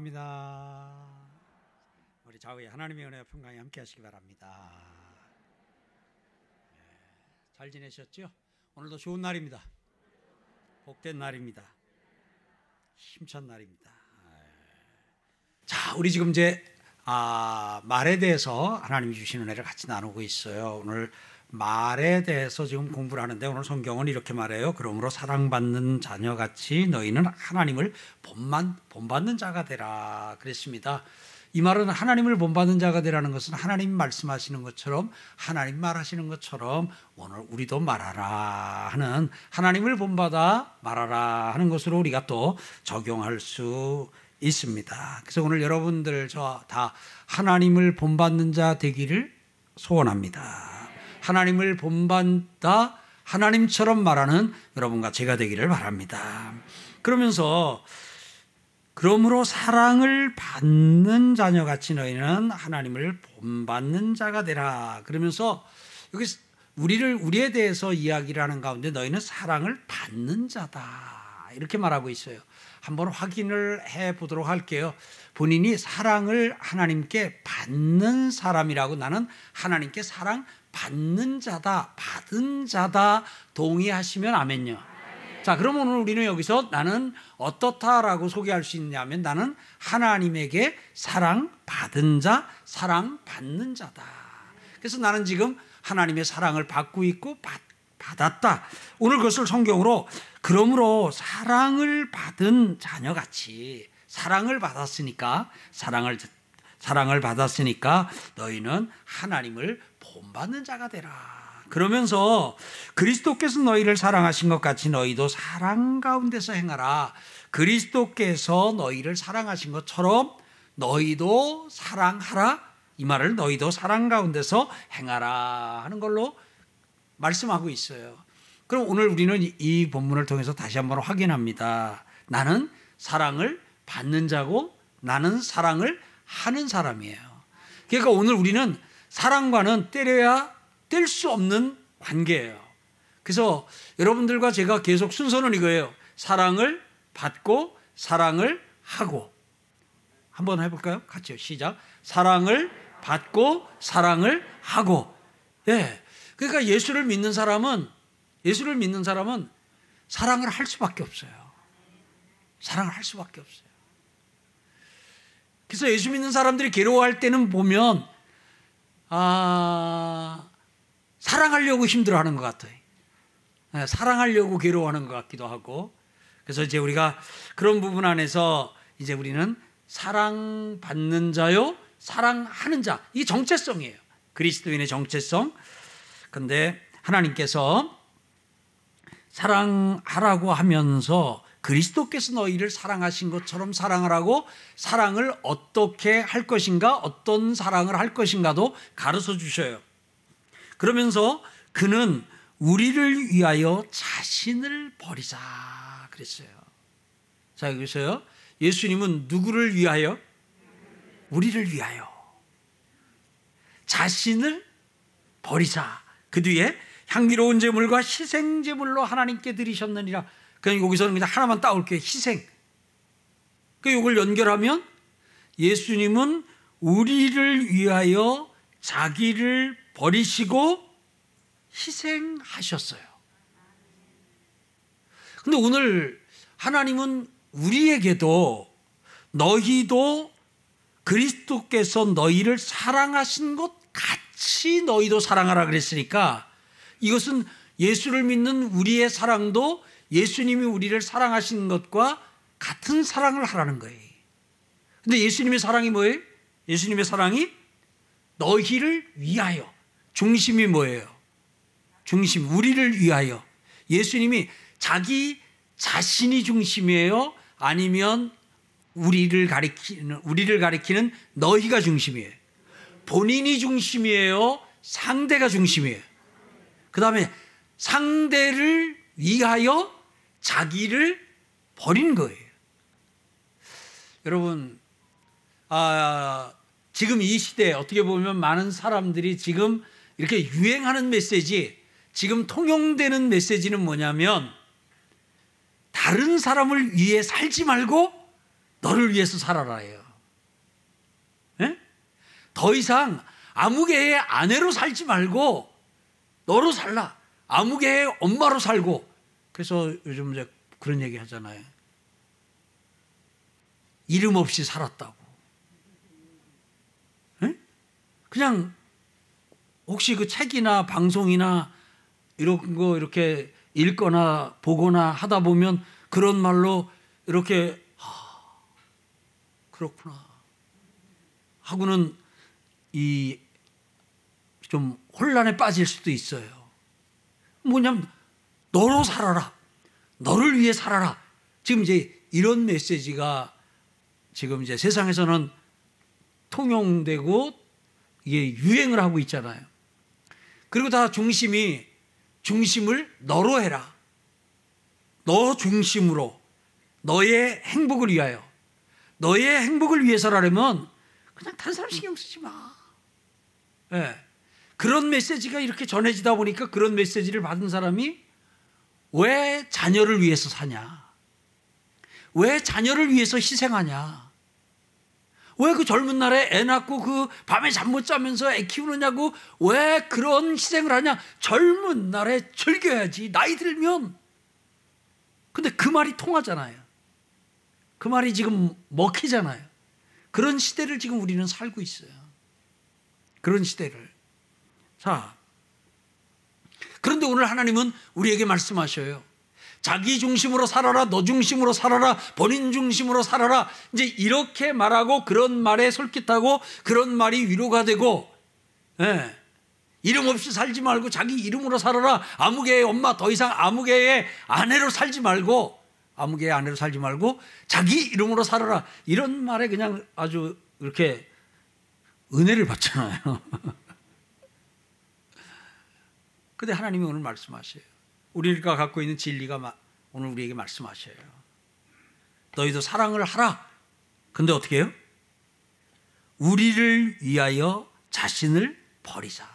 사랑합니다. 우리 좌우에 하나님의 은혜와 평강이 함께 하시기 바랍니다. 예, 잘 지내셨죠? 오늘도 좋은 날입니다. 복된 날입니다. 힘찬 날입니다. 예. 자, 우리 지금 이제 아, 말에 대해서 하나님이 주신 은혜를 같이 나누고 있어요. 오늘 말에 대해서 지금 공부를 하는데 오늘 성경은 이렇게 말해요. 그러므로 사랑받는 자녀같이 너희는 하나님을 본만 본받는 자가 되라 그랬습니다. 이 말은 하나님을 본받는 자가 되라는 것은 하나님 말씀하시는 것처럼 하나님 말하시는 것처럼 오늘 우리도 말하라 하는 하나님을 본받아 말하라 하는 것으로 우리가 또 적용할 수 있습니다. 그래서 오늘 여러분들 저 다 하나님을 본받는 자 되기를 소원합니다. 하나님을 본받다 하나님처럼 말하는 여러분과 제가 되기를 바랍니다. 그러면서 그러므로 사랑을 받는 자녀같이 너희는 하나님을 본받는 자가 되라. 그러면서 여기 우리를 우리에 대해서 이야기를 하는 가운데 너희는 사랑을 받는 자다. 이렇게 말하고 있어요. 한번 확인을 해 보도록 할게요. 본인이 사랑을 하나님께 받는 사람이라고 나는 하나님께 사랑 받는 자다, 받은 자다 동의하시면 아멘요. 자, 그러면 오늘 우리는 여기서 나는 어떻다라고 소개할 수 있냐면 나는 하나님에게 사랑 받은 자, 사랑 받는 자다. 그래서 나는 지금 하나님의 사랑을 받고 있고 받, 받았다. 오늘 그것을 성경으로 그러므로 사랑을 받은 자녀같이 사랑을 받았으니까 사랑을 사랑을 받았으니까 너희는 하나님을 본받는 자가 되라. 그러면서 그리스도께서 너희를 사랑하신 것 같이 너희도 사랑 가운데서 행하라. 그리스도께서 너희를 사랑하신 것처럼 너희도 사랑하라. 이 말을 너희도 사랑 가운데서 행하라 하는 걸로 말씀하고 있어요. 그럼 오늘 우리는 이 본문을 통해서 다시 한번 확인합니다. 나는 사랑을 받는 자고 나는 사랑을 하는 사람이에요. 그러니까 오늘 우리는 사랑과는 때려야 뗄 수 없는 관계예요. 그래서 여러분들과 제가 계속 순서는 이거예요. 사랑을 받고 사랑을 하고. 한번 해볼까요? 같이요. 시작. 사랑을 받고 사랑을 하고. 예. 그러니까 예수를 믿는 사람은 예수를 믿는 사람은 사랑을 할 수밖에 없어요. 사랑을 할 수밖에 없어요. 그래서 예수 믿는 사람들이 괴로워할 때는 보면 아, 사랑하려고 힘들어하는 것 같아요. 네, 사랑하려고 괴로워하는 것 같기도 하고 그래서 이제 우리가 그런 부분 안에서 이제 우리는 사랑받는 자요, 사랑하는 자. 이 정체성이에요. 그리스도인의 정체성. 근데 하나님께서 사랑하라고 하면서 그리스도께서 너희를 사랑하신 것처럼 사랑하라고 사랑을 어떻게 할 것인가, 어떤 사랑을 할 것인가도 가르쳐 주셔요. 그러면서 그는 우리를 위하여 자신을 버리자 그랬어요. 자, 여기서요. 예수님은 누구를 위하여? 우리를 위하여. 자신을 버리자. 그 뒤에 향기로운 제물과 희생 제물로 하나님께 드리셨느니라. 그냥 여기서는 그냥 하나만 따올게요. 희생. 그 이걸 연결하면 예수님은 우리를 위하여 자기를 버리시고 희생하셨어요. 근데 오늘 하나님은 우리에게도 너희도 그리스도께서 너희를 사랑하신 것 같이 너희도 사랑하라 그랬으니까 이것은 예수를 믿는 우리의 사랑도 예수님이 우리를 사랑하신 것과 같은 사랑을 하라는 거예요. 근데 예수님의 사랑이 뭐예요? 예수님의 사랑이 너희를 위하여. 중심이 뭐예요? 중심, 우리를 위하여. 예수님이 자기 자신이 중심이에요? 아니면 우리를 가리키는, 우리를 가리키는 너희가 중심이에요? 본인이 중심이에요? 상대가 중심이에요? 그 다음에 상대를 위하여 자기를 버린 거예요. 여러분, 아, 지금 이 시대에 어떻게 보면 많은 사람들이 지금 이렇게 유행하는 메시지, 지금 통용되는 메시지는 뭐냐면, 다른 사람을 위해 살지 말고 너를 위해서 살아라예요. 예? 더 이상 아무개의 아내로 살지 말고 너로 살라. 아무개의 엄마로 살고. 그래서 요즘 이제 그런 얘기 하잖아요. 이름 없이 살았다고. 예? 그냥 혹시 그 책이나 방송이나 이런 거 이렇게 읽거나 보거나 하다 보면 그런 말로 이렇게 아, 그렇구나 하고는 이 좀 혼란에 빠질 수도 있어요. 뭐냐면 너로 살아라. 너를 위해 살아라. 지금 이제 이런 메시지가 지금 이제 세상에서는 통용되고 이게 유행을 하고 있잖아요. 그리고 다 중심이 중심을 너로 해라. 너 중심으로 너의 행복을 위하여 너의 행복을 위해서라면 그냥 다른 사람 신경 쓰지 마. 네. 그런 메시지가 이렇게 전해지다 보니까 그런 메시지를 받은 사람이 왜 자녀를 위해서 사냐? 왜 자녀를 위해서 희생하냐? 왜 그 젊은 날에 애 낳고 그 밤에 잠 못 자면서 애 키우느냐고 왜 그런 희생을 하냐? 젊은 날에 즐겨야지. 나이 들면. 근데 그 말이 통하잖아요. 그 말이 지금 먹히잖아요. 그런 시대를 지금 우리는 살고 있어요. 그런 시대를. 자, 그런데 오늘 하나님은 우리에게 말씀하셔요. 자기 중심으로 살아라, 너 중심으로 살아라, 본인 중심으로 살아라. 이제 이렇게 말하고 그런 말에 솔깃하고 그런 말이 위로가 되고, 예. 이름 없이 살지 말고 자기 이름으로 살아라. 아무개의 엄마 더 이상 아무개의 아내로 살지 말고, 아무개의 아내로 살지 말고 자기 이름으로 살아라. 이런 말에 그냥 아주 이렇게 은혜를 받잖아요. 근데 하나님이 오늘 말씀하셔요. 우리가 갖고 있는 진리가 오늘 우리에게 말씀하셔요. 너희도 사랑을 하라. 근데 어떻게 해요? 우리를 위하여 자신을 버리자.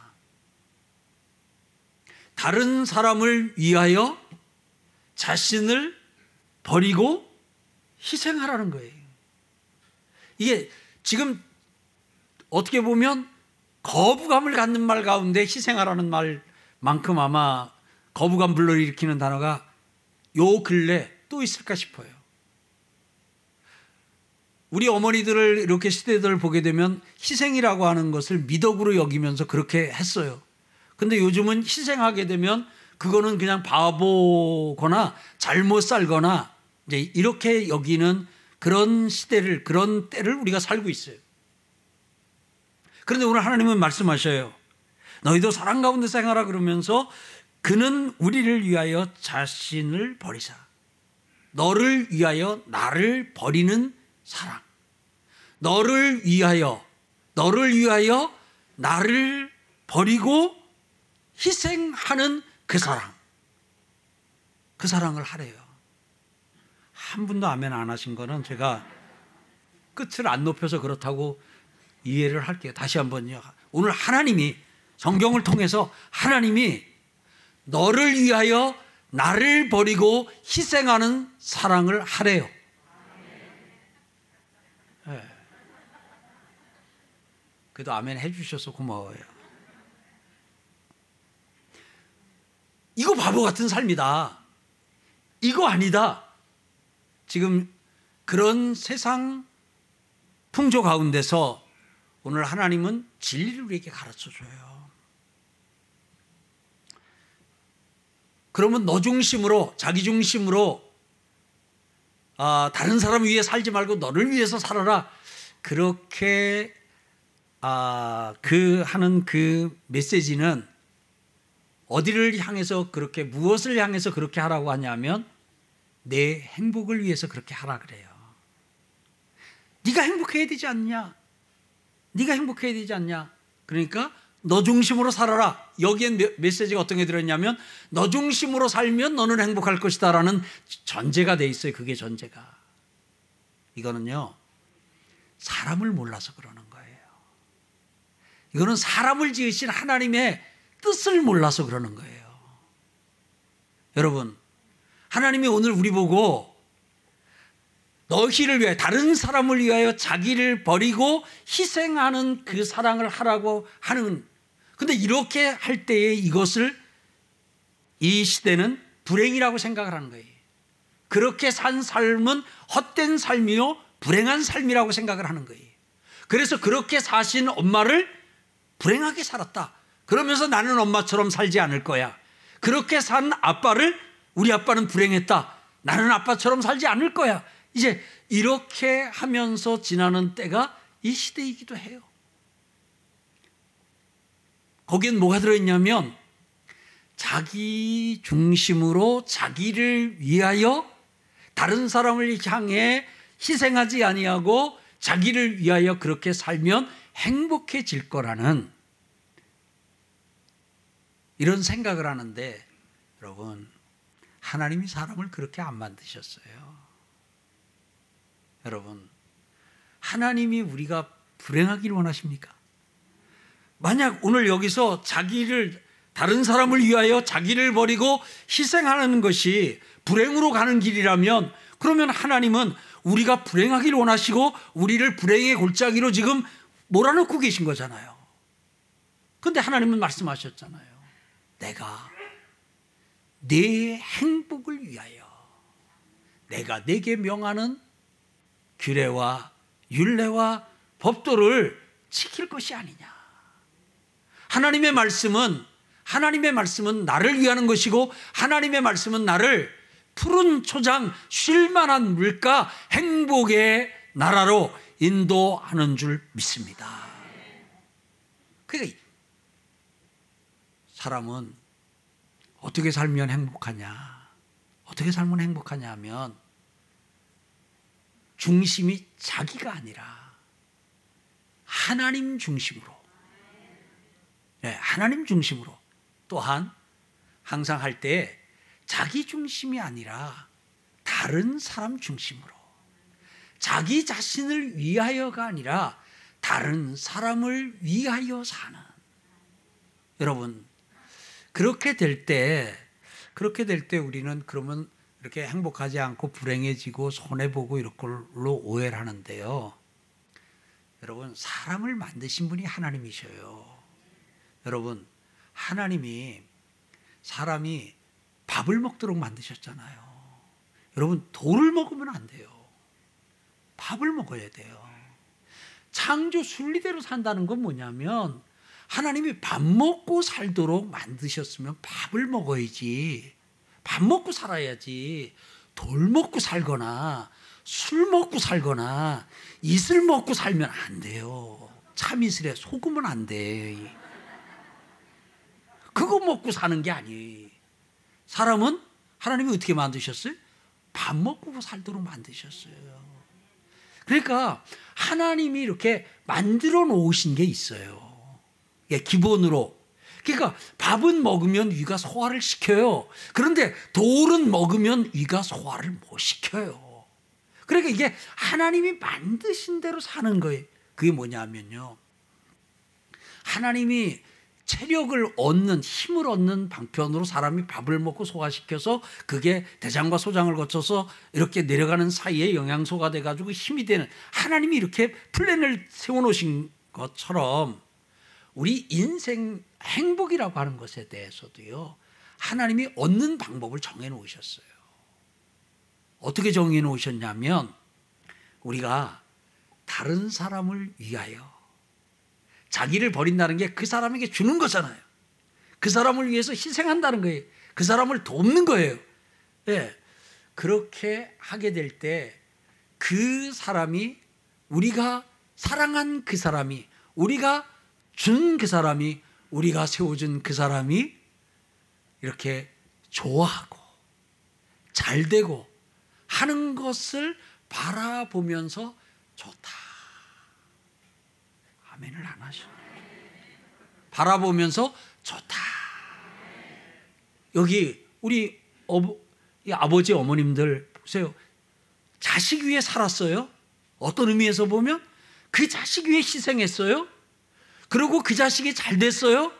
다른 사람을 위하여 자신을 버리고 희생하라는 거예요. 이게 지금 어떻게 보면 거부감을 갖는 말 가운데 희생하라는 말 만큼 아마 거부감 불러 일으키는 단어가 요 근래 또 있을까 싶어요. 우리 어머니들을 이렇게 시대들을 보게 되면 희생이라고 하는 것을 미덕으로 여기면서 그렇게 했어요. 근데 요즘은 희생하게 되면 그거는 그냥 바보거나 잘못 살거나 이제 이렇게 여기는 그런 시대를 그런 때를 우리가 살고 있어요. 그런데 오늘 하나님은 말씀하셔요. 너희도 사랑 가운데 생활하 그러면서 그는 우리를 위하여 자신을 버리사. 너를 위하여 나를 버리는 사랑. 너를 위하여, 너를 위하여 나를 버리고 희생하는 그 사랑. 그 사랑을 하래요. 한 분도 아멘 안 하신 거는 제가 끝을 안 높여서 그렇다고 이해를 할게요. 다시 한번요. 오늘 하나님이 성경을 통해서 하나님이 너를 위하여 나를 버리고 희생하는 사랑을 하래요. 네. 그래도 아멘 해주셔서 고마워요. 이거 바보 같은 삶이다. 이거 아니다. 지금 그런 세상 풍조 가운데서 오늘 하나님은 진리를 우리에게 가르쳐 줘요. 그러면 너 중심으로 자기 중심으로 아, 다른 사람 위해 살지 말고 너를 위해서 살아라. 그렇게 아, 그 하는 그 메시지는 어디를 향해서 그렇게 무엇을 향해서 그렇게 하라고 하냐면 내 행복을 위해서 그렇게 하라 그래요. 네가 행복해야 되지 않냐? 네가 행복해야 되지 않냐? 그러니까 너 중심으로 살아라. 여기엔 메시지가 어떤 게 들었냐면 너 중심으로 살면 너는 행복할 것이다라는 전제가 돼 있어요. 그게 전제가. 이거는요. 사람을 몰라서 그러는 거예요. 이거는 사람을 지으신 하나님의 뜻을 몰라서 그러는 거예요. 여러분, 하나님이 오늘 우리 보고 너희를 위하여 다른 사람을 위하여 자기를 버리고 희생하는 그 사랑을 하라고 하는 근데 이렇게 할 때에 이것을 이 시대는 불행이라고 생각을 하는 거예요. 그렇게 산 삶은 헛된 삶이요 불행한 삶이라고 생각을 하는 거예요. 그래서 그렇게 사신 엄마를 불행하게 살았다. 그러면서 나는 엄마처럼 살지 않을 거야. 그렇게 산 아빠를 우리 아빠는 불행했다. 나는 아빠처럼 살지 않을 거야. 이제 이렇게 하면서 지나는 때가 이 시대이기도 해요. 거기엔 뭐가 들어있냐면 자기 중심으로 자기를 위하여 다른 사람을 향해 희생하지 아니하고 자기를 위하여 그렇게 살면 행복해질 거라는 이런 생각을 하는데 여러분 하나님이 사람을 그렇게 안 만드셨어요. 여러분 하나님이 우리가 불행하길 원하십니까? 만약 오늘 여기서 자기를 다른 사람을 위하여 자기를 버리고 희생하는 것이 불행으로 가는 길이라면 그러면 하나님은 우리가 불행하길 원하시고 우리를 불행의 골짜기로 지금 몰아넣고 계신 거잖아요. 근데 하나님은 말씀하셨잖아요. 내가 내 행복을 위하여 내가 내게 명하는 규례와 율례와 법도를 지킬 것이 아니냐. 하나님의 말씀은 하나님의 말씀은 나를 위하는 것이고 하나님의 말씀은 나를 푸른 초장 쉴 만한 물가 행복의 나라로 인도하는 줄 믿습니다. 그러니까 사람은 어떻게 살면 행복하냐? 어떻게 살면 행복하냐 하면 중심이 자기가 아니라 하나님 중심으로 네, 하나님 중심으로 또한 항상 할 때 자기 중심이 아니라 다른 사람 중심으로 자기 자신을 위하여가 아니라 다른 사람을 위하여 사는 여러분 그렇게 될 때 그렇게 될 때 우리는 그러면 이렇게 행복하지 않고 불행해지고 손해 보고 이런 걸로 오해를 하는데요. 여러분 사람을 만드신 분이 하나님이셔요. 여러분 하나님이 사람이 밥을 먹도록 만드셨잖아요. 여러분 돌을 먹으면 안 돼요. 밥을 먹어야 돼요. 창조 순리대로 산다는 건 뭐냐면 하나님이 밥 먹고 살도록 만드셨으면 밥을 먹어야지. 밥 먹고 살아야지. 돌 먹고 살거나 술 먹고 살거나 이슬 먹고 살면 안 돼요. 참이슬에 속으면 안 돼. 그거 먹고 사는 게 아니에요. 사람은 하나님이 어떻게 만드셨어요? 밥 먹고 살도록 만드셨어요. 그러니까 하나님이 이렇게 만들어 놓으신 게 있어요. 예, 기본으로. 그러니까 밥은 먹으면 위가 소화를 시켜요. 그런데 돌은 먹으면 위가 소화를 못 시켜요. 그러니까 이게 하나님이 만드신 대로 사는 거예요. 그게 뭐냐면요. 하나님이 체력을 얻는 힘을 얻는 방편으로 사람이 밥을 먹고 소화시켜서 그게 대장과 소장을 거쳐서 이렇게 내려가는 사이에 영양소가 돼 가지고 힘이 되는 하나님이 이렇게 플랜을 세워 놓으신 것처럼 우리 인생 행복이라고 하는 것에 대해서도요. 하나님이 얻는 방법을 정해 놓으셨어요. 어떻게 정해 놓으셨냐면 우리가 다른 사람을 위하여 자기를 버린다는 게 그 사람에게 주는 거잖아요. 그 사람을 위해서 희생한다는 거예요. 그 사람을 돕는 거예요. 예. 그렇게 하게 될 때 그 사람이 우리가 사랑한 그 사람이 우리가 준 그 사람이 우리가 세워준 그 사람이 이렇게 좋아하고 잘 되고 하는 것을 바라보면서 좋다. 아멘을 안 하셔. 바라보면서 좋다. 여기 우리 어부, 아버지 어머님들 보세요. 자식 위해 살았어요. 어떤 의미에서 보면 그 자식 위해 희생했어요. 그리고 그 자식이 잘 됐어요.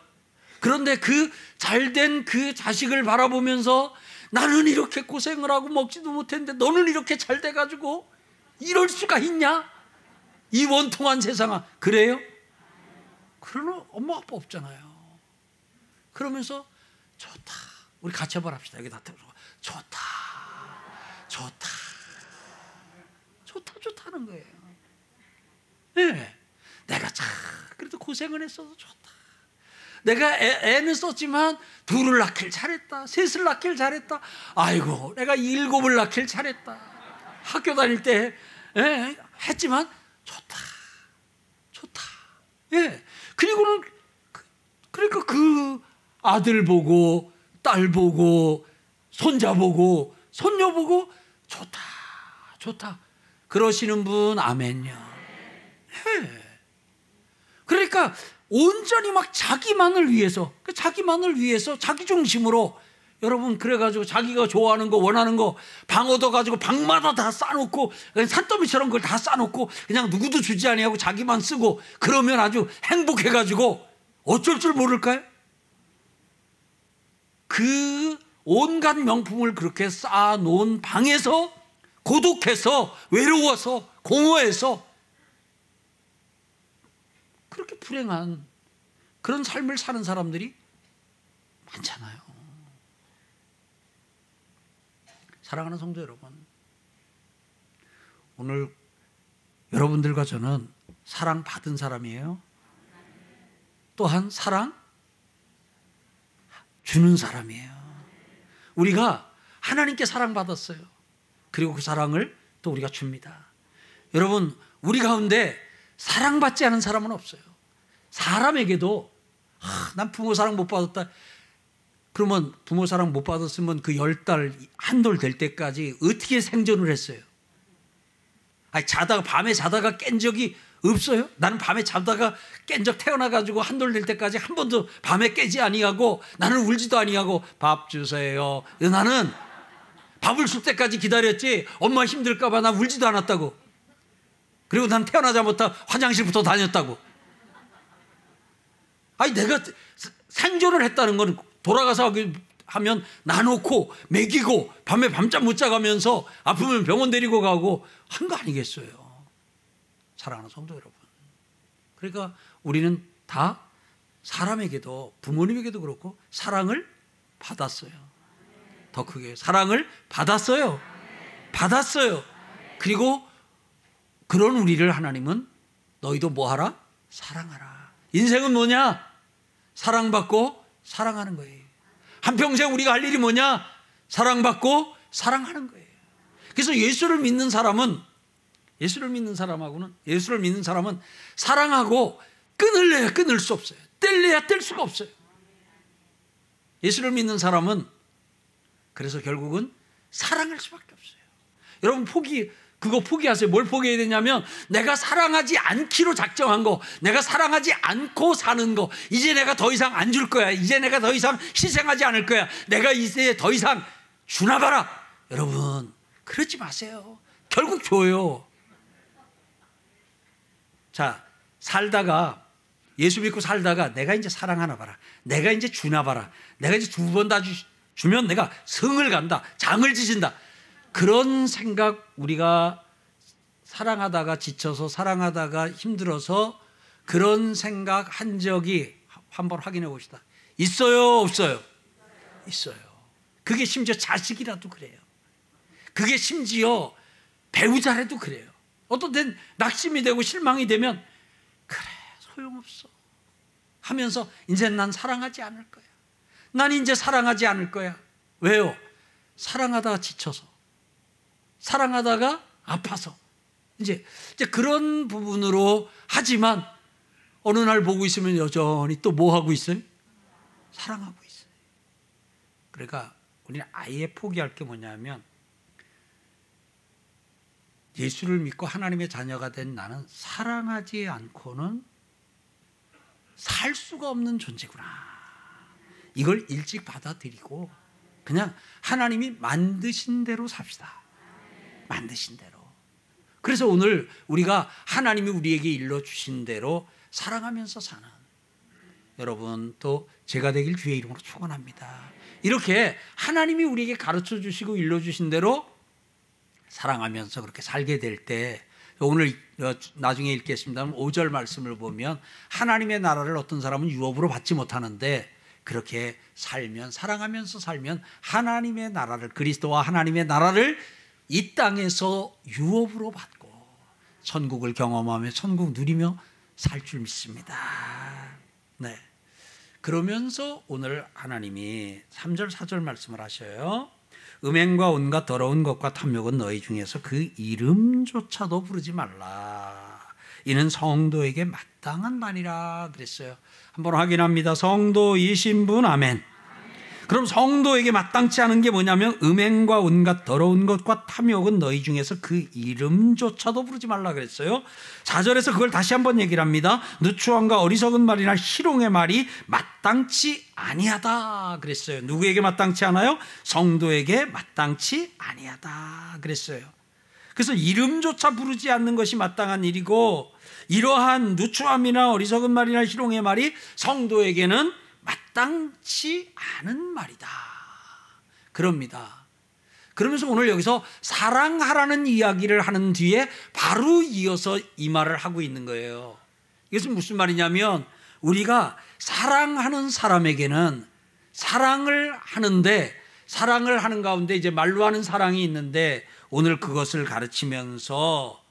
그런데 그 잘된 그 자식을 바라보면서 나는 이렇게 고생을 하고 먹지도 못했는데 너는 이렇게 잘 돼가지고 이럴 수가 있냐? 이 원통한 세상아 그래요? 그러는 엄마 아빠 없잖아요. 그러면서 좋다. 우리 같이 한번 합시다. 여기 다 좋다. 좋다. 좋다 좋다는 거예요. 예. 네. 내가 참 그래도 고생을 했어도 좋다. 내가 애, 는 썼지만 둘을 낳길 잘했다. 셋을 낳길 잘했다. 아이고, 내가 일곱을 낳길 잘했다. 학교 다닐 때 예, 했지만 좋다. 좋다. 예. 그리고는 그, 그러니까 그 아들 보고 딸 보고 손자 보고 손녀 보고 좋다. 좋다. 그러시는 분 아멘요. 예. 그러니까 온전히 막 자기만을 위해서, 그 자기만을 위해서 자기 중심으로 여러분 그래가지고 자기가 좋아하는 거 원하는 거 방 얻어가지고 방마다 다 싸놓고 산더미처럼 그걸 다 싸놓고 그냥 누구도 주지 아니하고 자기만 쓰고 그러면 아주 행복해가지고 어쩔 줄 모를까요? 그 온갖 명품을 그렇게 쌓아놓은 방에서 고독해서 외로워서 공허해서 그렇게 불행한 그런 삶을 사는 사람들이 많잖아요. 사랑하는 성도 여러분, 오늘 여러분들과 저는 사랑 받은 사람이에요. 또한 사랑 주는 사람이에요. 우리가 하나님께 사랑받았어요. 그리고 그 사랑을 또 우리가 줍니다. 여러분, 우리 가운데 사랑받지 않은 사람은 없어요. 사람에게도 아, 난 부모 사랑 못 받았다. 그러면 부모 사랑 못 받았으면 그 열 달, 한 돌 될 때까지 어떻게 생존을 했어요? 아니, 자다가, 밤에 자다가 깬 적이 없어요? 나는 밤에 자다가 깬 적 태어나 가지고 한 돌 될 때까지 한 번도 밤에 깨지 아니하고 나는 울지도 아니하고 밥 주세요. 나는 밥을 줄 때까지 기다렸지 엄마 힘들까 봐 나 울지도 않았다고. 그리고 난 태어나자마자 화장실부터 다녔다고. 아니 내가 생존을 했다는 건 돌아가서 하면 나놓고 먹이고 밤에 밤잠 못 자가면서 아프면 병원 데리고 가고 한 거 아니겠어요. 사랑하는 성도 여러분. 그러니까 우리는 다 사람에게도 부모님에게도 그렇고 사랑을 받았어요. 더 크게 사랑을 받았어요. 받았어요. 그리고 그런 우리를 하나님은 너희도 뭐 하라? 사랑하라. 인생은 뭐냐? 사랑받고 사랑하는 거예요. 한평생 우리가 할 일이 뭐냐? 사랑받고 사랑하는 거예요. 그래서 예수를 믿는 사람은 예수를 믿는 사람하고는 예수를 믿는 사람은 사랑하고 끊을래야 끊을 수 없어요. 뗄래야 뗄 수가 없어요. 예수를 믿는 사람은 그래서 결국은 사랑할 수밖에 없어요. 여러분 포기 그거 포기하세요. 뭘 포기해야 되냐면 내가 사랑하지 않기로 작정한 거, 내가 사랑하지 않고 사는 거, 이제 내가 더 이상 안 줄 거야. 이제 내가 더 이상 희생하지 않을 거야. 내가 이제 더 이상 주나 봐라. 여러분, 그러지 마세요. 결국 줘요. 자, 살다가 예수 믿고 살다가 내가 이제 사랑하나 봐라. 내가 이제 주나 봐라. 내가 이제 두 번 다 주면 내가 성을 간다. 장을 지진다. 그런 생각 우리가 사랑하다가 지쳐서 사랑하다가 힘들어서 그런 생각 한 적이 한번 확인해 봅시다. 있어요, 없어요? 있어요. 그게 심지어 자식이라도 그래요. 그게 심지어 배우자라도 그래요. 어떤 땐 낙심이 되고 실망이 되면 그래, 소용없어. 하면서 이제 난 사랑하지 않을 거야. 난 이제 사랑하지 않을 거야. 왜요? 사랑하다가 지쳐서. 사랑하다가 아파서 이제 이제 그런 부분으로 하지만 어느 날 보고 있으면 여전히 또 뭐 하고 있어요? 사랑하고 있어요. 그러니까 우리는 아예 포기할 게 뭐냐면 예수를 믿고 하나님의 자녀가 된 나는 사랑하지 않고는 살 수가 없는 존재구나. 이걸 일찍 받아들이고 그냥 하나님이 만드신 대로 삽시다. 만드신 대로. 그래서 오늘 우리가 하나님이 우리에게 일러 주신 대로 사랑하면서 사는 여러분 또 제가 되길 주의 이름으로 축원합니다. 이렇게 하나님이 우리에게 가르쳐 주시고 일러 주신 대로 사랑하면서 그렇게 살게 될 때 오늘 어, 나중에 읽겠습니다만 5절 말씀을 보면 하나님의 나라를 어떤 사람은 유업으로 받지 못하는데 그렇게 살면 사랑하면서 살면 하나님의 나라를 그리스도와 하나님의 나라를 이 땅에서 유업으로 받고 천국을 경험하며 천국 누리며 살 줄 믿습니다. 네. 그러면서 오늘 하나님이 3절 4절 말씀을 하셔요. 음행과 온갖 더러운 것과 탐욕은 너희 중에서 그 이름조차도 부르지 말라. 이는 성도에게 마땅한 말이라 그랬어요. 한번 확인합니다. 성도이신 분 아멘. 그럼 성도에게 마땅치 않은 게 뭐냐면 음행과 온갖 더러운 것과 탐욕은 너희 중에서 그 이름조차도 부르지 말라 그랬어요. 4절에서 그걸 다시 한번 얘기를 합니다. 누추함과 어리석은 말이나 희롱의 말이 마땅치 아니하다 그랬어요. 누구에게 마땅치 않아요? 성도에게 마땅치 아니하다 그랬어요. 그래서 이름조차 부르지 않는 것이 마땅한 일이고 이러한 누추함이나 어리석은 말이나 희롱의 말이 성도에게는 마땅치 않은 말이다. 그럽니다. 그러면서 오늘 여기서 사랑하라는 이야기를 하는 뒤에 바로 이어서 이 말을 하고 있는 거예요. 이것은 무슨 말이냐면 우리가 사랑하는 사람에게는 사랑을 하는데 사랑을 하는 가운데 이제 말로 하는 사랑이 있는데 오늘 그것을 가르치면서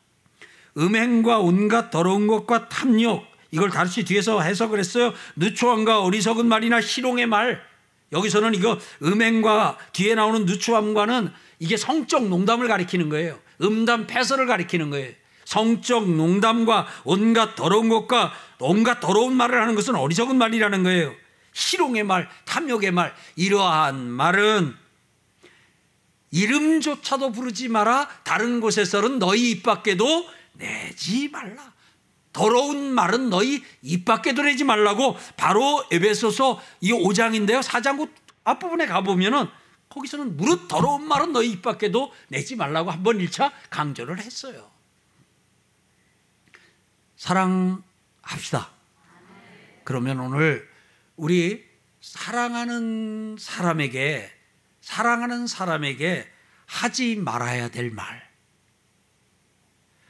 음행과 온갖 더러운 것과 탐욕 이걸 다시 뒤에서 해석을 했어요. 누추함과 어리석은 말이나 희롱의 말. 여기서는 이거 음행과 뒤에 나오는 누추함과는 이게 성적 농담을 가리키는 거예요. 음담 패설을 가리키는 거예요. 성적 농담과 온갖 더러운 것과 온갖 더러운 말을 하는 것은 어리석은 말이라는 거예요. 희롱의 말, 탐욕의 말, 이러한 말은 이름조차도 부르지 마라. 다른 곳에서는 너희 입 밖에도 내지 말라. 더러운 말은 너희 입 밖에도 내지 말라고 바로 에베소서 이 5장인데요. 4장 앞부분에 가보면은 거기서는 무릇 더러운 말은 너희 입 밖에도 내지 말라고 한 번 1차 강조를 했어요. 사랑합시다. 그러면 오늘 우리 사랑하는 사람에게 사랑하는 사람에게 하지 말아야 될 말.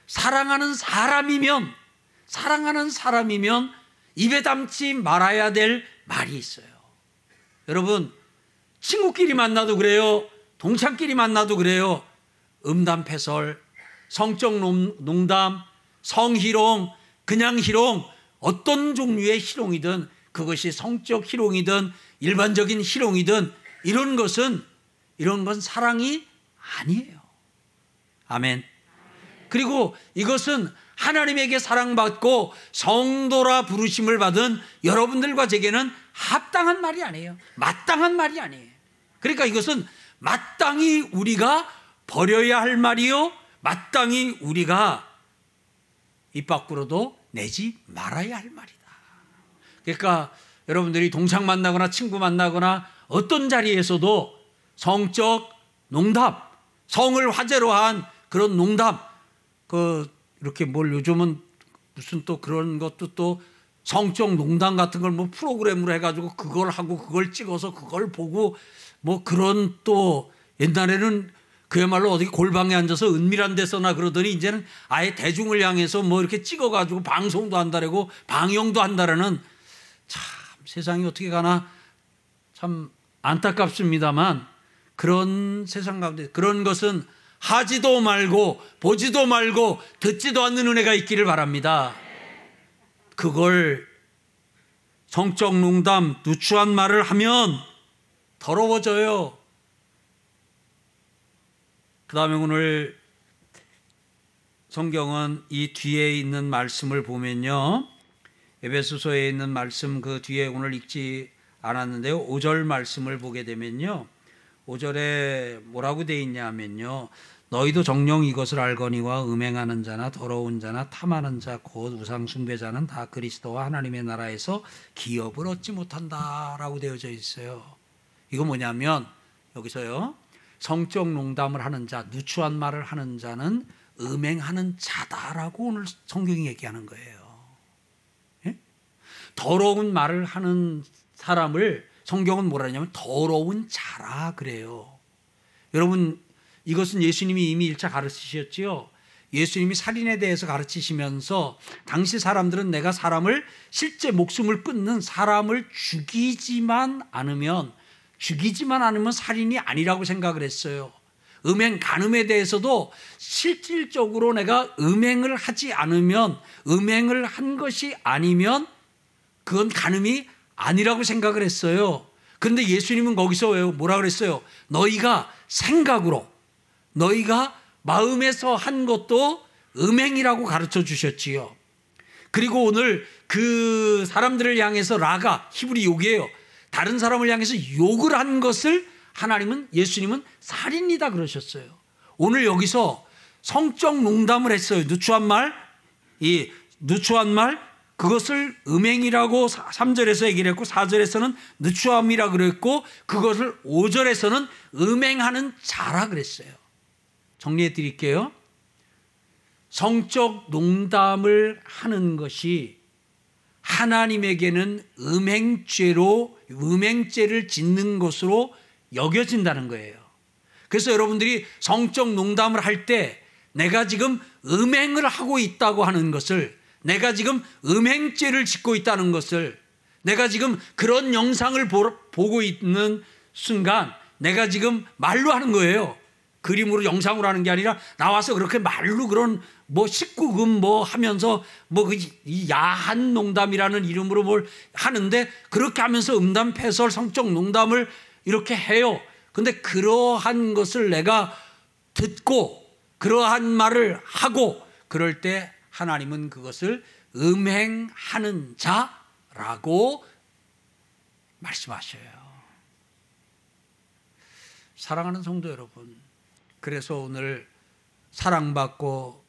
사랑하는 사람이면 사랑하는 사람이면 입에 담지 말아야 될 말이 있어요. 여러분, 친구끼리 만나도 그래요. 동창끼리 만나도 그래요. 음담 패설, 성적 농담, 성희롱, 그냥 희롱, 어떤 종류의 희롱이든 그것이 성적 희롱이든 일반적인 희롱이든 이런 것은 이런 건 사랑이 아니에요. 아멘. 그리고 이것은 하나님에게 사랑받고 성도라 부르심을 받은 여러분들과 제게는 합당한 말이 아니에요. 마땅한 말이 아니에요. 그러니까 이것은 마땅히 우리가 버려야 할 말이요. 마땅히 우리가 입 밖으로도 내지 말아야 할 말이다. 그러니까 여러분들이 동창 만나거나 친구 만나거나 어떤 자리에서도 성적 농담, 성을 화제로 한 그런 농담, 그 이렇게 뭘 요즘은 무슨 또 그런 것도 또 성적 농담 같은 걸 뭐 프로그램으로 해가지고 그걸 하고 그걸 찍어서 그걸 보고 뭐 그런 또 옛날에는 그야말로 어디 골방에 앉아서 은밀한 데서나 그러더니 이제는 아예 대중을 향해서 뭐 이렇게 찍어가지고 방송도 한다라고 방영도 한다라는 참 세상이 어떻게 가나 참 안타깝습니다만 그런 세상 가운데 그런 것은 하지도 말고 보지도 말고 듣지도 않는 은혜가 있기를 바랍니다. 그걸 성적 농담, 누추한 말을 하면 더러워져요. 그 다음에 오늘 성경은 이 뒤에 있는 말씀을 보면요. 에베소서에 있는 말씀 그 뒤에 오늘 읽지 않았는데요. 5절 말씀을 보게 되면요. 5절에 뭐라고 돼 있냐면요. 너희도 정령 이것을 알거니와 음행하는 자나 더러운 자나 탐하는 자 곧 우상 숭배자는 다 그리스도와 하나님의 나라에서 기업을 얻지 못한다라고 되어져 있어요. 이거 뭐냐면 여기서요. 성적 농담을 하는 자, 누추한 말을 하는 자는 음행하는 자다라고 오늘 성경이 얘기하는 거예요. 예? 더러운 말을 하는 사람을 성경은 뭐라 하냐면 더러운 자라 그래요. 여러분 이것은 예수님이 이미 1차 가르치셨지요. 예수님이 살인에 대해서 가르치시면서 당시 사람들은 내가 사람을 실제 목숨을 끊는 사람을 죽이지만 않으면 죽이지만 않으면 살인이 아니라고 생각을 했어요. 음행 간음에 대해서도 실질적으로 내가 음행을 하지 않으면 음행을 한 것이 아니면 그건 간음이 아니라고 생각을 했어요. 그런데 예수님은 거기서 뭐라 그랬어요? 너희가 생각으로 너희가 마음에서 한 것도 음행이라고 가르쳐 주셨지요. 그리고 오늘 그 사람들을 향해서 라가 히브리 욕이에요. 다른 사람을 향해서 욕을 한 것을 하나님은 예수님은 살인이다 그러셨어요. 오늘 여기서 성적 농담을 했어요. 누추한 말, 이 누추한 말 그것을 음행이라고 3절에서 얘기를 했고 4절에서는 누추함이라 그랬고 그것을 5절에서는 음행하는 자라 그랬어요. 정리해 드릴게요. 성적 농담을 하는 것이 하나님에게는 음행죄로 음행죄를 짓는 것으로 여겨진다는 거예요. 그래서 여러분들이 성적 농담을 할 때 내가 지금 음행을 하고 있다고 하는 것을 내가 지금 음행죄를 짓고 있다는 것을 내가 지금 그런 영상을 보고 있는 순간 내가 지금 말로 하는 거예요. 그림으로 영상으로 하는 게 아니라 나와서 그렇게 말로 그런 뭐 19금 뭐 하면서 뭐 그 야한 농담이라는 이름으로 뭘 하는데 그렇게 하면서 음담 패설 성적 농담을 이렇게 해요. 근데 그러한 것을 내가 듣고 그러한 말을 하고 그럴 때 하나님은 그것을 음행하는 자라고 말씀하셔요. 사랑하는 성도 여러분, 그래서 오늘 사랑받고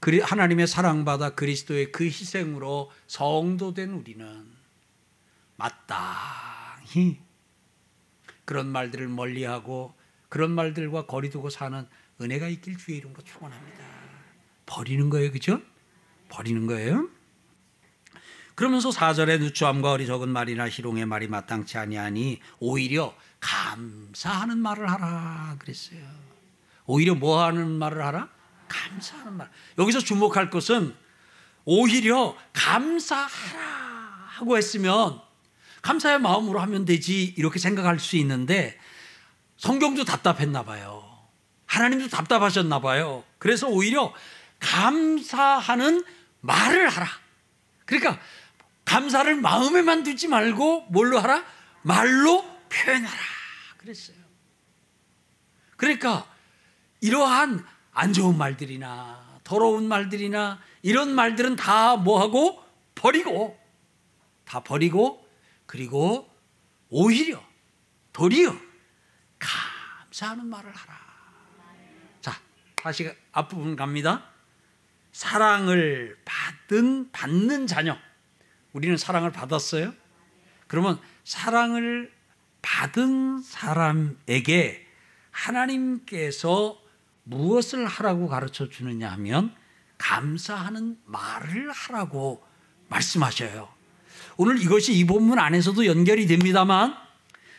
하나님의 사랑받아 그리스도의 그 희생으로 성도된 우리는 마땅히 그런 말들을 멀리하고 그런 말들과 거리두고 사는 은혜가 있길 주의 이름으로 축원합니다. 버리는 거예요, 그죠? 버리는 거예요. 그러면서 4절에 누추함과 어리석은 말이나 희롱의 말이 마땅치 아니하니 오히려 감사하는 말을 하라 그랬어요. 오히려 뭐 하는 말을 하라? 감사하는 말. 여기서 주목할 것은 오히려 감사하라 하고 했으면 감사의 마음으로 하면 되지 이렇게 생각할 수 있는데 성경도 답답했나 봐요. 하나님도 답답하셨나 봐요. 그래서 오히려 감사하는 말을 하라. 그러니까 감사를 마음에만 두지 말고 뭘로 하라? 말로 표현하라. 그랬어요. 그러니까 이러한 안 좋은 말들이나 더러운 말들이나 이런 말들은 다 뭐하고 버리고 다 버리고 그리고 오히려 도리어 감사하는 말을 하라. 자, 다시 앞부분 갑니다. 사랑을 받은 받는 자녀. 우리는 사랑을 받았어요. 그러면 사랑을 받은 사람에게 하나님께서 무엇을 하라고 가르쳐 주느냐 하면 감사하는 말을 하라고 말씀하셔요. 오늘 이것이 이 본문 안에서도 연결이 됩니다만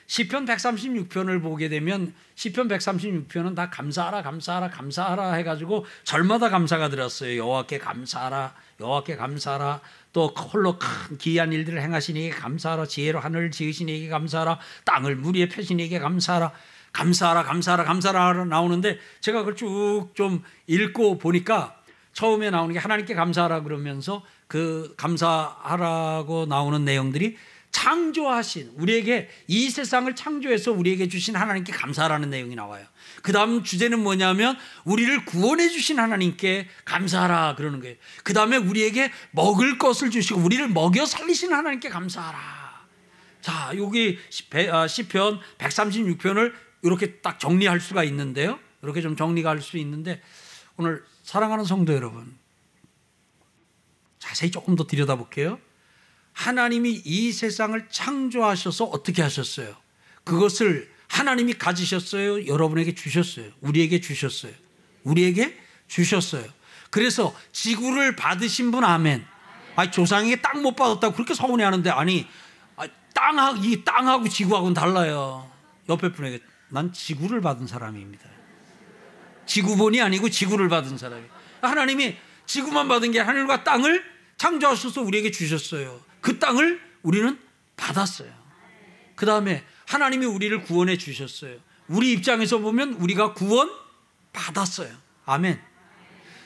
시편 136편을 보게 되면 시편 136편은 다 감사하라 감사하라 감사하라 해 가지고 절마다 감사가 들었어요. 여호와께 감사하라. 여호와께 감사하라. 또 홀로 큰 기이한 일들을 이에게 감사하라. 지혜로 하늘을 이에게 감사하라. 땅을 펴신 이에게 감사하라. 감사하라, 감사하라, 감사하라 나오는데 제가 그걸 쭉 좀 읽고 보니까 처음에 나오는 게 하나님께 감사하라 그러면서 그 감사하라고 나오는 내용들이 창조하신 우리에게 이 세상을 창조해서 우리에게 주신 하나님께 감사하라는 내용이 나와요. 그 다음 주제는 뭐냐면 우리를 구원해 주신 하나님께 감사하라 그러는 거예요. 그 다음에 우리에게 먹을 것을 주시고 우리를 먹여 살리신 하나님께 감사하라. 자, 여기 시편 136편을 이렇게 딱 정리할 수가 있는데요. 이렇게 좀 정리가 할 수 있는데 오늘 사랑하는 성도 여러분 자세히 조금 더 들여다볼게요. 하나님이 이 세상을 창조하셔서 어떻게 하셨어요? 그것을 하나님이 가지셨어요? 여러분에게 주셨어요? 우리에게 주셨어요? 우리에게 주셨어요. 그래서 지구를 받으신 분 아멘. 아니 조상에게 땅 못 받았다고 그렇게 서운해 하는데 아니 땅하고 이 땅하고 지구하고는 달라요. 옆에 분에게 난 지구를 받은 사람입니다. 지구본이 아니고 지구를 받은 사람이. 하나님이 지구만 받은 게 하늘과 땅을 창조하셔서 우리에게 주셨어요. 그 땅을 우리는 받았어요. 그 다음에 하나님이 우리를 구원해 주셨어요. 우리 입장에서 보면 우리가 구원 받았어요. 아멘.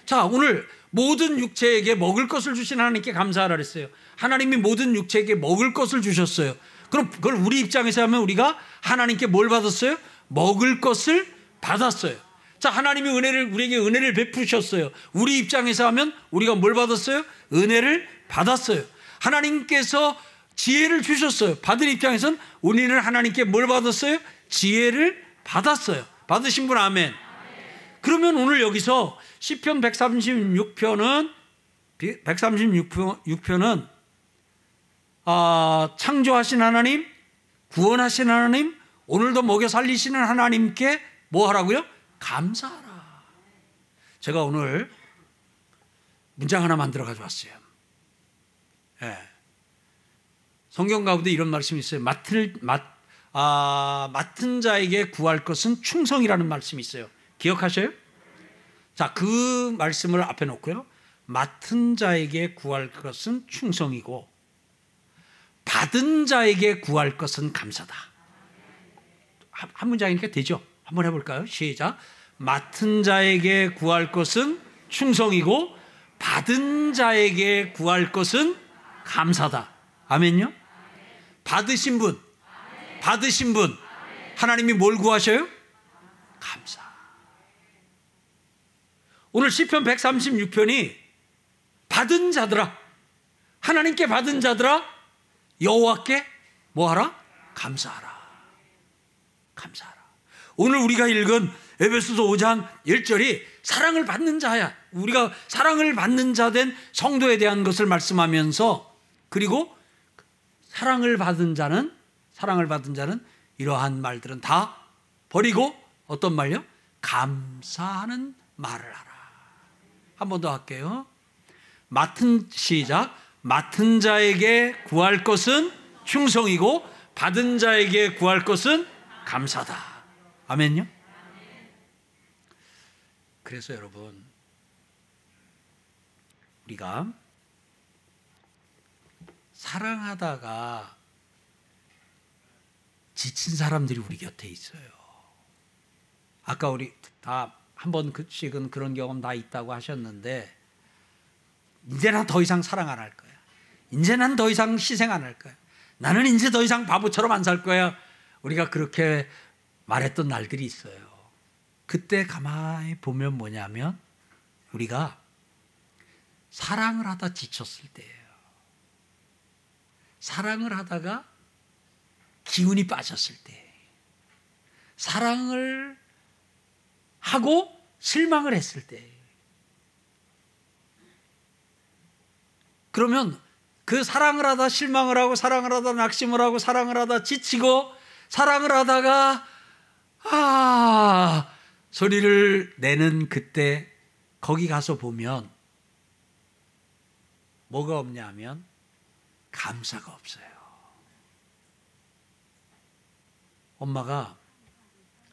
자, 오늘 모든 육체에게 먹을 것을 주신 하나님께 감사하라 그랬어요. 하나님이 모든 육체에게 먹을 것을 주셨어요. 그럼 그걸 우리 입장에서 하면 우리가 하나님께 뭘 받았어요? 먹을 것을 받았어요. 자, 하나님이 은혜를 우리에게 은혜를 베푸셨어요. 우리 입장에서 하면 우리가 뭘 받았어요? 은혜를 받았어요. 하나님께서 지혜를 주셨어요. 받은 입장에서는 우리는 하나님께 뭘 받았어요? 지혜를 받았어요. 받으신 분 아멘. 그러면 오늘 여기서 시편 136편은 136편은 아, 창조하신 하나님, 구원하신 하나님, 오늘도 먹여 살리시는 하나님께 뭐 하라고요? 감사하라. 제가 오늘 문장 하나 만들어 가져왔어요. 예. 성경 가운데 이런 말씀이 있어요. 맡을, 맡, 아, 맡은 자에게 구할 것은 충성이라는 말씀이 있어요. 기억하셔요? 자, 그 말씀을 앞에 놓고요. 맡은 자에게 구할 것은 충성이고, 받은 자에게 구할 것은 감사다. 한, 한 문장이니까 되죠? 한번 해볼까요? 시작. 맡은 자에게 구할 것은 충성이고 받은 자에게 구할 것은 감사다. 아멘요? 받으신 분, 받으신 분, 하나님이 뭘 구하셔요? 감사. 오늘 시편 136편이 받은 자들아, 하나님께 받은 자들아, 여호와께 뭐하라? 감사하라. 감사하라. 오늘 우리가 읽은 에베소서 5장 1절이 사랑을 받는 자야. 우리가 사랑을 받는 자 된 성도에 대한 것을 말씀하면서 그리고 사랑을 받은 자는 사랑을 받은 자는 이러한 말들은 다 버리고 어떤 말요? 감사하는 말을 하라. 한 번 더 할게요. 맡은 시작. 맡은 자에게 구할 것은 충성이고 받은 자에게 구할 것은 감사다. 아멘요? 그래서 여러분, 우리가 사랑하다가 지친 사람들이 우리 곁에 있어요. 아까 우리 다 한 번씩은 그런 경험 다 있다고 하셨는데, 이제는 더 이상 사랑 안 할 거야. 이제는 더 이상 희생 안 할 거야. 나는 이제 더 이상 바보처럼 안 살 거야. 우리가 그렇게 말했던 날들이 있어요. 그때 가만히 보면 뭐냐면 우리가 사랑을 하다 지쳤을 때예요. 사랑을 하다가 기운이 빠졌을 때. 사랑을 하고 실망을 했을 때. 그러면 그 사랑을 하다 실망을 하고 사랑을 하다 낙심을 하고 사랑을 하다 지치고 사랑을 하다가 아 소리를 내는 그때 거기 가서 보면 뭐가 없냐 하면 감사가 없어요. 엄마가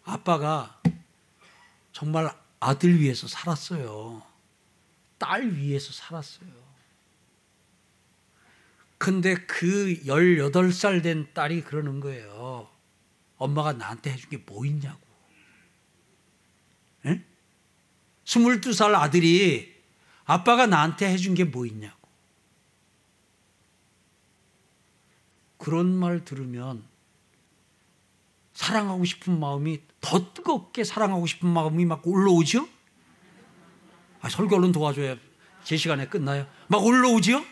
아빠가 정말 아들 위해서 살았어요. 딸 위해서 살았어요. 근데 그 18살 된 딸이 그러는 거예요. 엄마가 나한테 해준 게 뭐 있냐고. 에? 22살 아들이 아빠가 나한테 해준 게 뭐 있냐고. 그런 말 들으면 사랑하고 싶은 마음이 더 뜨겁게 사랑하고 싶은 마음이 막 올라오죠? 아, 설교 얼른 도와줘야 제 시간에 끝나요. 막 올라오지요?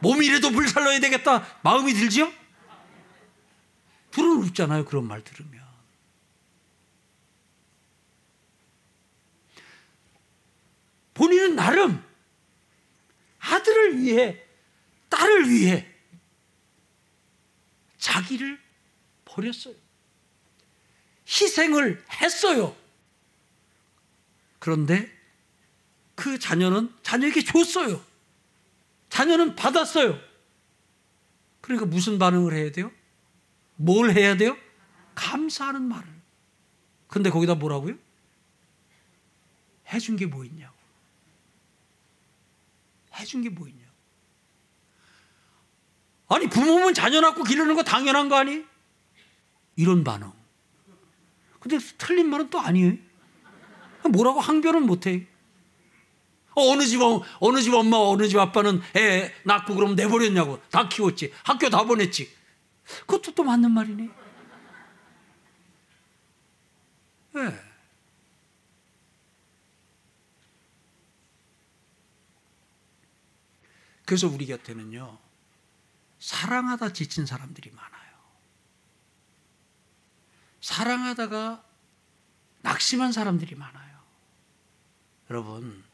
몸이라도 불살러야 되겠다 마음이 들지요? 불은 없잖아요. 그런 말 들으면. 본인은 나름 아들을 위해 딸을 위해 자기를 버렸어요. 희생을 했어요. 그런데 그 자녀는 자녀에게 줬어요. 자녀는 받았어요. 그러니까 무슨 반응을 해야 돼요? 뭘 해야 돼요? 감사하는 말을. 근데 거기다 뭐라고요? 해준 게 뭐 있냐고. 해준 게 뭐 있냐고. 아니 부모면 자녀 낳고 기르는 거 당연한 거 아니? 이런 반응. 근데 틀린 말은 또 아니에요. 뭐라고 항변은 못 해. 어, 어느 집 어느 집 엄마 어느 집 아빠는 애 낳고 그럼 내버렸냐고 다 키웠지 학교 다 보냈지 그것도 또 맞는 말이네. 네. 그래서 우리 곁에는요 사랑하다 지친 사람들이 많아요. 사랑하다가 낙심한 사람들이 많아요. 여러분,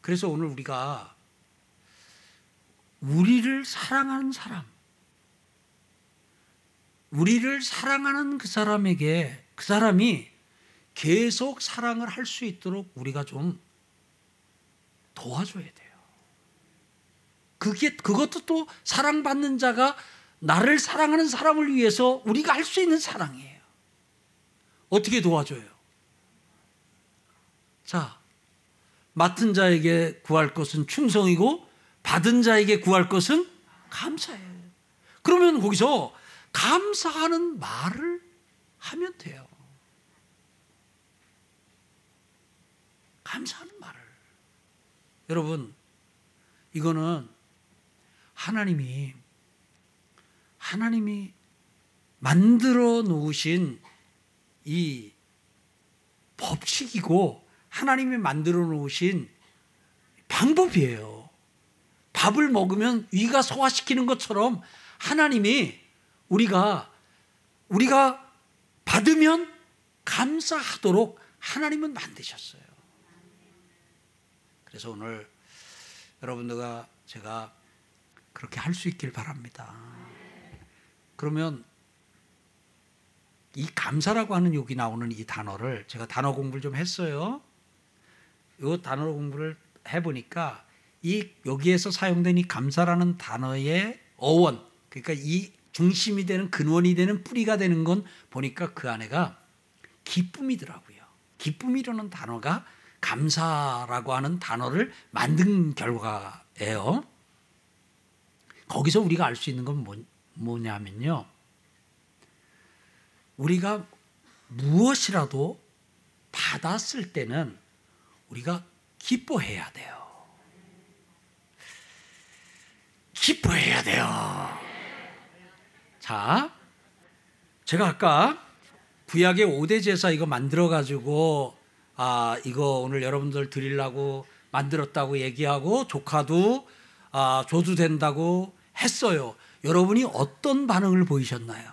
그래서 오늘 우리가 우리를 사랑하는 사람, 우리를 사랑하는 그 사람에게 그 사람이 계속 사랑을 할 수 있도록 우리가 좀 도와줘야 돼요. 그게 그것도 또 사랑받는 자가 나를 사랑하는 사람을 위해서 우리가 할 수 있는 사랑이에요. 어떻게 도와줘요? 자, 맡은 자에게 구할 것은 충성이고 받은 자에게 구할 것은 감사예요. 그러면 거기서 감사하는 말을 하면 돼요. 감사하는 말을. 여러분, 이거는 하나님이 하나님이 만들어 놓으신 이 법칙이고 하나님이 만들어 놓으신 방법이에요. 밥을 먹으면 위가 소화시키는 것처럼 하나님이 우리가 우리가 받으면 감사하도록 하나님은 만드셨어요. 그래서 오늘 여러분들과 제가 그렇게 할 수 있길 바랍니다. 그러면 이 감사라고 하는 여기 나오는 이 단어를 제가 단어 공부를 좀 했어요. 이 단어 공부를 해보니까 이 여기에서 사용된 이 감사라는 단어의 어원 그러니까 이 중심이 되는 근원이 되는 뿌리가 되는 건 보니까 그 안에가 기쁨이더라고요. 기쁨이라는 단어가 감사라고 하는 단어를 만든 결과예요. 거기서 우리가 알 수 있는 건 뭐, 뭐냐면요. 우리가 무엇이라도 받았을 때는 우리가 기뻐해야 돼요. 기뻐해야 돼요. 자, 제가 아까 구약의 5대 제사 이거 만들어 가지고 아, 이거 오늘 여러분들 드리려고 만들었다고 얘기하고 조카도 아, 줘도 된다고 했어요. 여러분이 어떤 반응을 보이셨나요?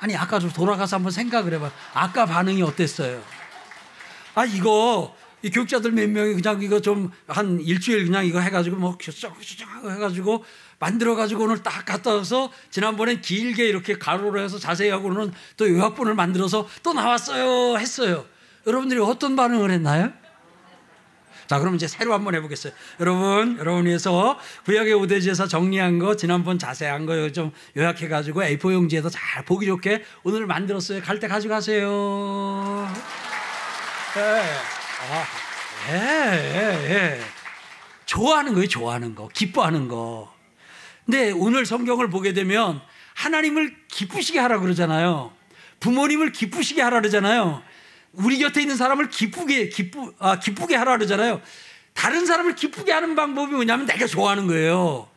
아니 아까 좀 돌아가서 한번 생각을 해봐. 아까 반응이 어땠어요? 아 이거 이 교육자들 몇 명이 그냥 이거 좀 한 일주일 그냥 이거 해가지고 뭐 해가지고 만들어가지고 오늘 딱 갔다 와서 지난번엔 길게 이렇게 가로로 해서 자세히 하고는 또 요약본을 만들어서 또 나왔어요 했어요. 여러분들이 어떤 반응을 했나요? 자, 그럼 이제 새로 한번 해보겠어요. 여러분, 여러분 위해서 구약의 5대 제사 정리한 거, 지난번 자세한 거 좀 요약해가지고 A4 용지에도 잘 보기 좋게 오늘 만들었어요. 갈 때 가져가세요. 예. 아, 예, 예, 예. 좋아하는 거예요, 좋아하는 거. 기뻐하는 거. 근데 오늘 성경을 보게 되면 하나님을 기쁘시게 하라 그러잖아요. 부모님을 기쁘시게 하라 그러잖아요. 우리 곁에 있는 사람을 기쁘게 기쁘 아, 기쁘게 하라 그러잖아요. 다른 사람을 기쁘게 하는 방법이 뭐냐면 내가 좋아하는 거예요.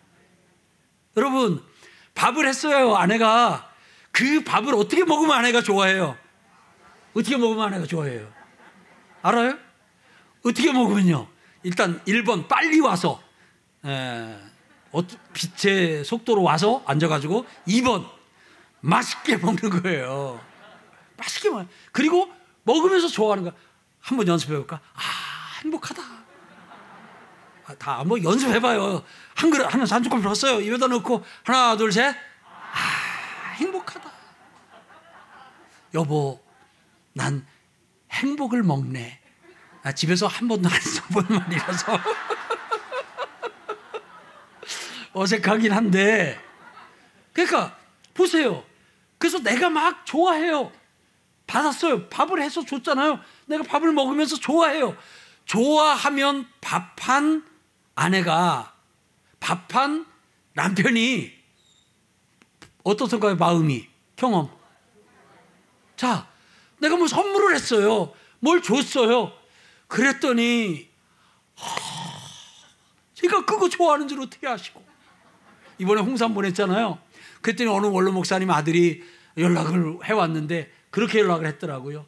여러분 밥을 했어요 아내가 그 밥을 어떻게 먹으면 아내가 좋아해요? 어떻게 먹으면 아내가 좋아해요? 알아요? 어떻게 먹으면요? 일단 1번 빨리 와서 에, 빛의 속도로 와서 앉아가지고 2번 맛있게 먹는 거예요. 맛있게 먹. 그리고 먹으면서 좋아하는 거 한번 연습해 볼까? 아 행복하다. 아, 다 한번 연습해봐요. 한 그릇 하나 한 숟갈 넣었어요. 입에다 넣고 하나 둘 셋. 아 행복하다. 여보, 난 행복을 먹네. 아, 집에서 한 번도 안 써본 말이라서 어색하긴 한데. 그러니까 보세요. 그래서 내가 막 좋아해요. 받았어요. 밥을 해서 줬잖아요. 내가 밥을 먹으면서 좋아해요. 좋아하면 밥한 아내가 밥한 남편이 어떻을까요? 마음이 경험. 자, 내가 뭐 선물을 했어요. 뭘 줬어요. 그랬더니 하, 제가 그거 하는 줄 어떻게 아시고 이번에 홍삼 보냈잖아요. 그랬더니 어느 원로 목사님 아들이 연락을 해왔는데 그렇게 연락을 했더라고요.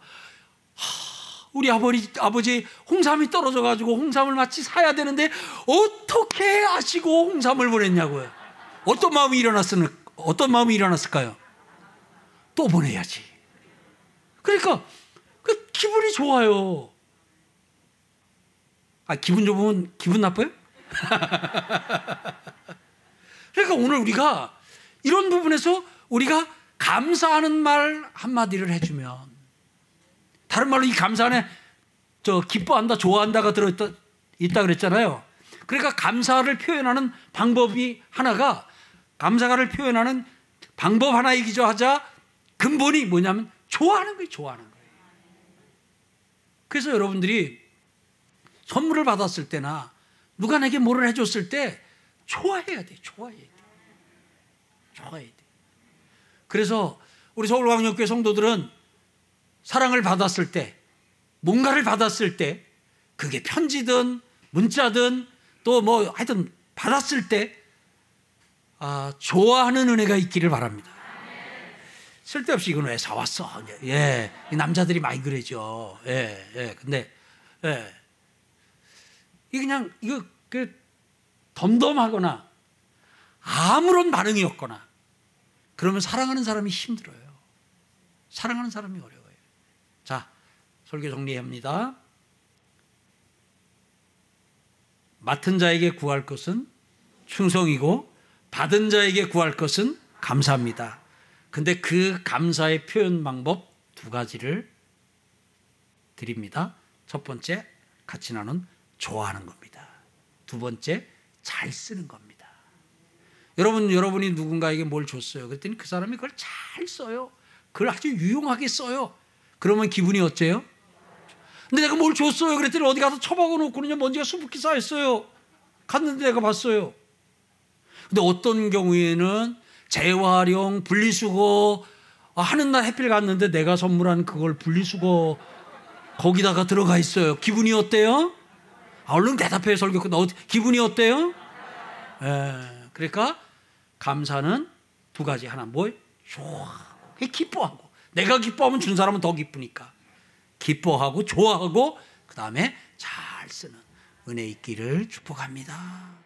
하, 우리 아버지 아버지 홍삼이 떨어져 가지고 홍삼을 마치 사야 되는데 어떻게 아시고 홍삼을 보냈냐고요. 어떤 마음이 일어났을 어떤 마음이 일어났을까요? 또 보내야지. 그러니까 그 기분이 좋아요. 아 기분 좋으면 기분 나빠요? 그러니까 오늘 우리가 이런 부분에서 우리가 감사하는 말 한마디를 해주면 다른 말로 이 감사 안에 저 기뻐한다, 좋아한다가 들어있다 있다 그랬잖아요. 그러니까 감사를 표현하는 방법이 하나가 감사가를 표현하는 방법 하나 얘기죠 하자 근본이 뭐냐면 좋아하는 거예요, 좋아하는 거예요. 그래서 여러분들이 선물을 받았을 때나 누가 내게 뭐를 해줬을 때 좋아해야 돼, 좋아해야 돼. 좋아해야 돼. 그래서 우리 서울광역교회 성도들은 사랑을 받았을 때, 뭔가를 받았을 때, 그게 편지든 문자든 또 뭐 하여튼 받았을 때, 아, 좋아하는 은혜가 있기를 바랍니다. 쓸데없이 이건 왜 사왔어? 예, 남자들이 많이 그러죠. 예, 예. 근데, 예. 이 그냥, 이거, 그, 덤덤하거나, 아무런 반응이 없거나, 그러면 사랑하는 사람이 힘들어요. 사랑하는 사람이 어려워요. 자, 설교 정리합니다. 맡은 자에게 구할 것은 충성이고 받은 자에게 구할 것은 감사합니다. 근데 그 감사의 표현 방법 두 가지를 드립니다. 첫 번째 같이 나눈 좋아하는 겁니다. 두 번째 잘 쓰는 겁니다. 여러분, 여러분이 누군가에게 뭘 줬어요. 그랬더니 그 사람이 그걸 잘 써요. 그걸 아주 유용하게 써요. 그러면 기분이 어째요? 근데 내가 뭘 줬어요. 그랬더니 어디 가서 처박아 놓고는 먼지가 수북히 쌓였어요. 갔는데 내가 봤어요. 근데 어떤 경우에는 재활용, 분리수거 아, 하는 날 해필 갔는데 내가 선물한 그걸 분리수거 거기다가 들어가 있어요. 기분이 어때요? 아, 얼른 대답해 설교. 너 기분이 어때요? 에, 그러니까 감사는 두 가지 하나 뭐 좋아 기뻐하고 내가 기뻐하면 준 사람은 더 기쁘니까 기뻐하고 좋아하고 그 다음에 잘 쓰는 은혜 있기를 축복합니다.